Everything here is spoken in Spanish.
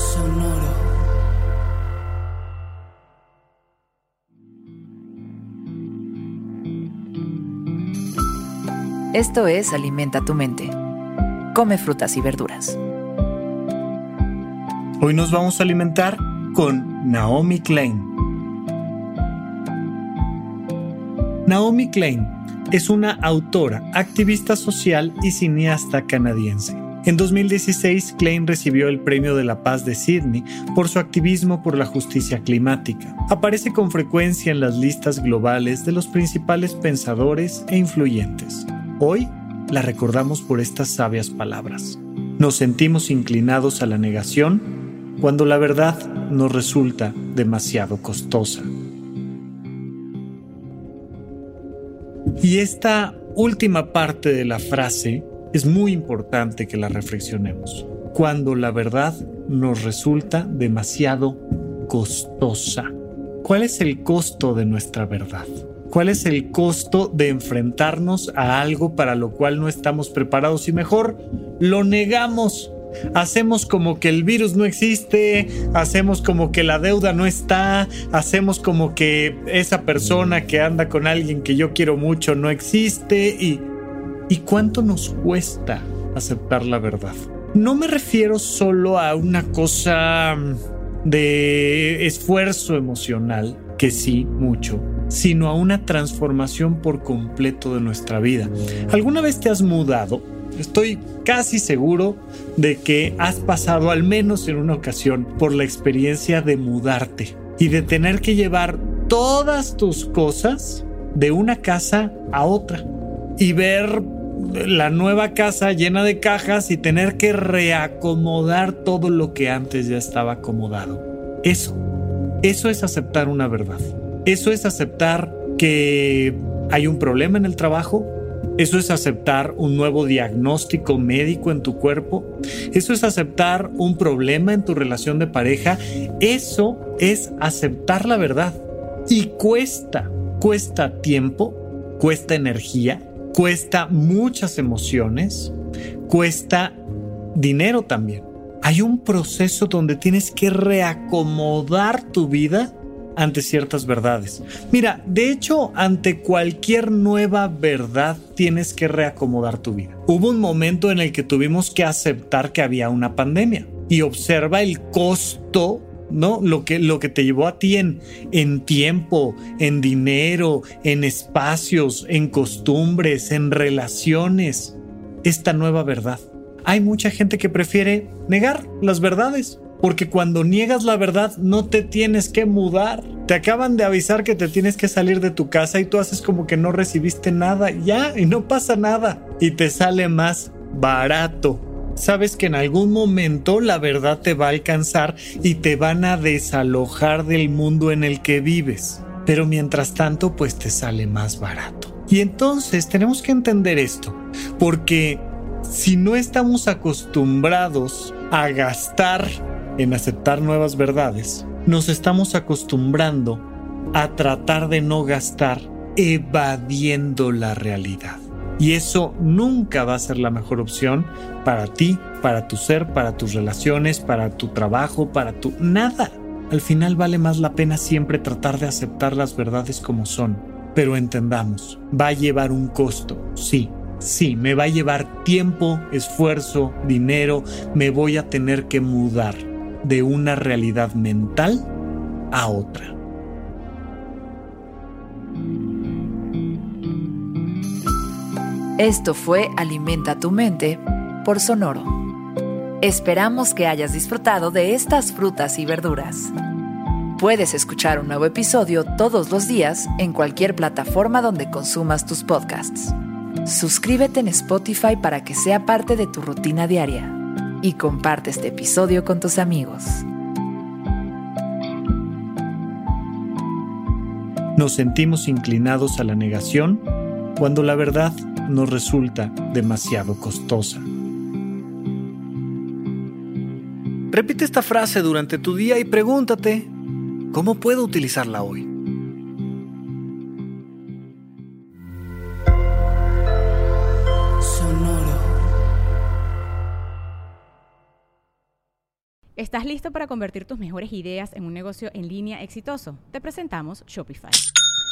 Sonoro. Esto es Alimenta tu mente. Come frutas y verduras. Hoy nos vamos a alimentar con Naomi Klein. Naomi Klein es una autora, activista social y cineasta canadiense. En 2016, Klein recibió el Premio de la Paz de Sydney por su activismo por la justicia climática. Aparece con frecuencia en las listas globales de los principales pensadores e influyentes. Hoy la recordamos por estas sabias palabras. Nos sentimos inclinados a la negación cuando la verdad nos resulta demasiado costosa. Y esta última parte de la frase es muy importante que la reflexionemos. Cuando la verdad nos resulta demasiado costosa. ¿Cuál es el costo de nuestra verdad? ¿Cuál es el costo de enfrentarnos a algo para lo cual no estamos preparados y mejor lo negamos? Hacemos como que el virus no existe, hacemos como que la deuda no está, hacemos como que esa persona que anda con alguien que yo quiero mucho no existe y ¿Y cuánto nos cuesta aceptar la verdad? No me refiero solo a una cosa de esfuerzo emocional, que sí, mucho, sino a una transformación por completo de nuestra vida. ¿Alguna vez te has mudado? Estoy casi seguro de que has pasado al menos en una ocasión por la experiencia de mudarte y de tener que llevar todas tus cosas de una casa a otra y ver la nueva casa llena de cajas y tener que reacomodar todo lo que antes ya estaba acomodado. Eso, eso es aceptar una verdad. Eso es aceptar que hay un problema en el trabajo. Eso es aceptar un nuevo diagnóstico médico en tu cuerpo. Eso es aceptar un problema en tu relación de pareja. Eso es aceptar la verdad. Y cuesta, cuesta tiempo, cuesta energía, cuesta muchas emociones, cuesta dinero también. Hay un proceso donde tienes que reacomodar tu vida ante ciertas verdades. Mira, de hecho, ante cualquier nueva verdad tienes que reacomodar tu vida. Hubo un momento en el que tuvimos que aceptar que había una pandemia y observa el costo ¿no? Lo que, lo que te llevó a ti en, en tiempo, en dinero, en espacios, en costumbres, en relaciones, esta nueva verdad. Hay mucha gente que prefiere negar las verdades, porque cuando niegas la verdad no te tienes que mudar. Te acaban de avisar que te tienes que salir de tu casa y tú haces como que no recibiste nada, ya, y no pasa nada. Y te sale más barato sabes que en algún momento la verdad te va a alcanzar y te van a desalojar del mundo en el que vives. Pero mientras tanto, pues te sale más barato. Y entonces tenemos que entender esto, porque si no estamos acostumbrados a gastar en aceptar nuevas verdades, nos estamos acostumbrando a tratar de no gastar evadiendo la realidad. Y eso nunca va a ser la mejor opción para ti, para tu ser, para tus relaciones, para tu trabajo, para tu... nada. Al final vale más la pena siempre tratar de aceptar las verdades como son. Pero entendamos, va a llevar un costo, sí, sí, me va a llevar tiempo, esfuerzo, dinero, me voy a tener que mudar de una realidad mental a otra. Esto fue Alimenta tu mente por Sonoro. Esperamos que hayas disfrutado de estas frutas y verduras. Puedes escuchar un nuevo episodio todos los días en cualquier plataforma donde consumas tus podcasts. suscríbete en Spotify para que sea parte de tu rutina diaria y comparte este episodio con tus amigos. Nos sentimos inclinados a la negación cuando la verdad nos resulta demasiado costosa. Repite esta frase durante tu día y pregúntate, ¿cómo puedo utilizarla hoy? Sonoro. ¿Estás listo para convertir tus mejores ideas en un negocio en línea exitoso? Te presentamos Shopify.